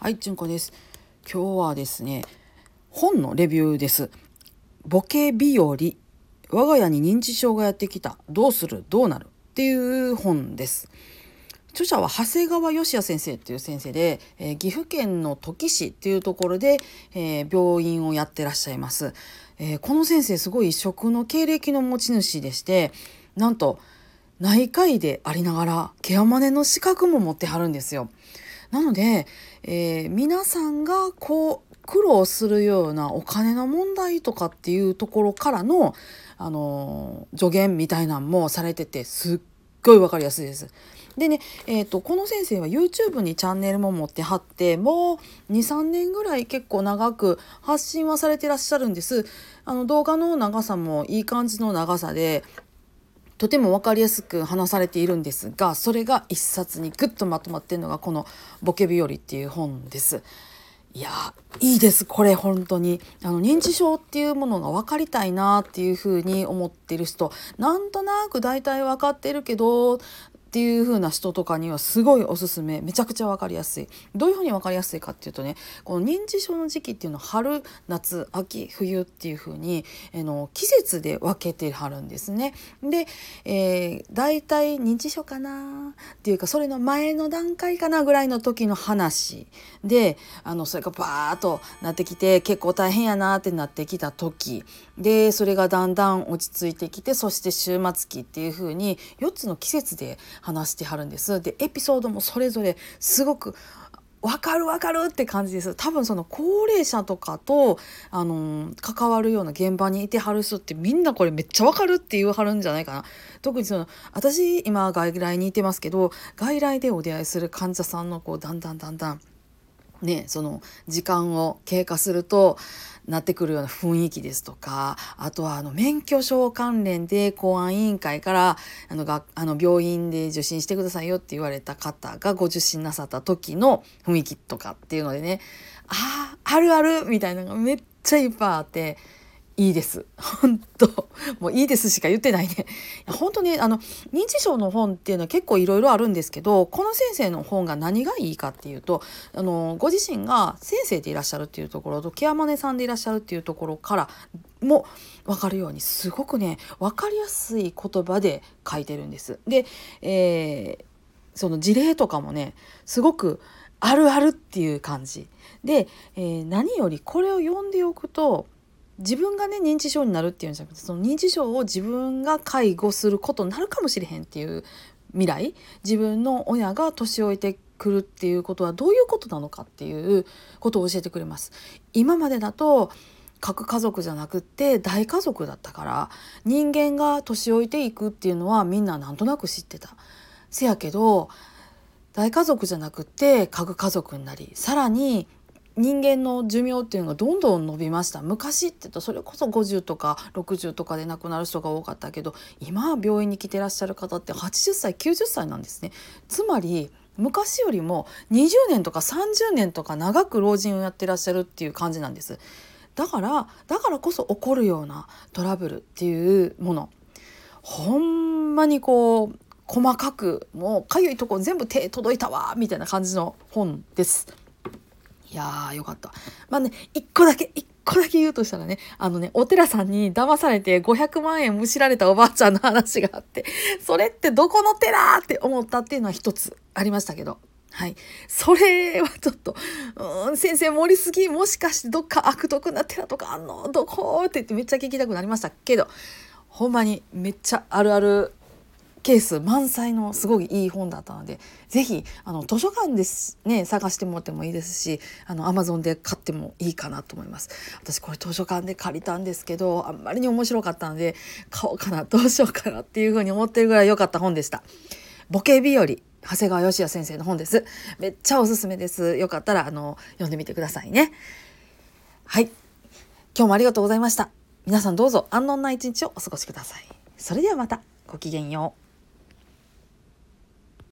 はい、ちゅんこです。今日はですね、本のレビューです。ボケ日和、我が家に認知症がやってきた、どうする、どうなる？っていう本です。著者は長谷川義也先生っていう先生で、えー岐阜県の土岐市っていうところで、えー病院をやってらっしゃいます。えーこの先生すごい異色の経歴の持ち主でして、なんと内科医でありながらケアマネの資格も持ってはるんですよ。なので、えー皆さんがこう苦労するようなお金の問題とかっていうところからの、あのー助言みたいなんもされててすっごいわかりやすいです。でね、えー、とこの先生は YouTube にチャンネルも持ってはってもう23年ぐらい結構長く発信はされてらっしゃるんです。あの動画の長さもいい感じの長さでとても分かりやすく話されているんですがそれが一冊にグッとまとまっているのがこの「ボケ日和」っていう本です。いやいいですこれ本当にあの認知症っていうものが分かりたいなっていうふうに思ってる人なんとなく大体分かってるけどっていう風な人とかにはすごいおすすめ。めちゃくちゃ分かりやすい。どういうふうに分かりやすいかっていうとねこの認知症の時期っていうのは春夏秋冬っていう風にあの季節で分けてはるんですね。で、えー、大体認知症かなっていうかそれの前の段階かなぐらいの時の話であのそれがバーッとなってきて結構大変やなってなってきた時。でそれがだんだん落ち着いてきてそして終末期っていう風に4つの季節で話してはるんです。でエピソードもそれぞれすごくわかるわかるって感じです多分その高齢者とかとあの関わるような現場にいてはる人ってみんなこれめっちゃわかるって言わはるんじゃないかな特にその私今外来にいてますけど外来でお出会いする患者さんのこうだんだんだんだんね、その時間を経過するとなってくるような雰囲気ですとかあとはあの免許証関連で公安委員会からあのがあの病院で受診してくださいよって言われた方がご受診なさった時の雰囲気とかっていうのでねあああるあるみたいなのがめっちゃいっぱいあっていいです。本当。もういいですしか言ってないね。い本当にあの認知症の本っていうのは結構いろいろあるんですけどこの先生の本が何がいいかっていうとあのご自身が先生でいらっしゃるっていうところとケアマネさんでいらっしゃるっていうところからも分かるようにすごくね分かりやすい言葉で書いてるんです。で、えーその事例とかもねすごくあるあるっていう感じ。で、えー何よりこれを読んでおくと自分がね認知症になるっていうんじゃなくてその認知症を自分が介護することになるかもしれへんっていう未来自分の親が年老いてくるっていうことはどういうことなのかっていうことを教えてくれます。今までだと核家族じゃなくって大家族だったから人間が年老いていくっていうのはみんななんとなく知ってた。せやけど大家族じゃなくって核家族になりさらに人間の寿命っていうのがどんどん伸びました。昔って言うとそれこそ50とか60とかで亡くなる人が多かったけど今は病院に来てらっしゃる方って80歳90歳なんですね。つまり昔よりも20年とか30年とか長く老人をやってらっしゃるっていう感じなんです。だからだからこそ起こるようなトラブルっていうもの。ほんまにこう細かくもうかゆいとこ全部手届いたわみたいな感じの本です。いやーよかった。まあね一個だけ一個だけ言うとしたらねあのねお寺さんに騙されて500万円むしられたおばあちゃんの話があってそれってどこの寺って思ったっていうのは一つありましたけど。はい。それはちょっと、うん、先生盛りすぎ、もしかしてどっか悪徳な寺とかあんの？どこ？って言ってめっちゃ聞きたくなりましたけど、ほんまにめっちゃあるあるケース満載のすごいいい本だったのでぜひあの図書館ですね探してもらってもいいですしあの Amazon で買ってもいいかなと思います。私これ図書館で借りたんですけどあんまりに面白かったので買おうかなどうしようかなっていうふうに思ってるぐらい良かった本でした。ボケ日和長谷川義也先生の本です。めっちゃおすすめです。よかったらあの読んでみてくださいね。はい。今日もありがとうございました。皆さんどうぞ安穏な一日をお過ごしください。それではまた。ごきげんよう。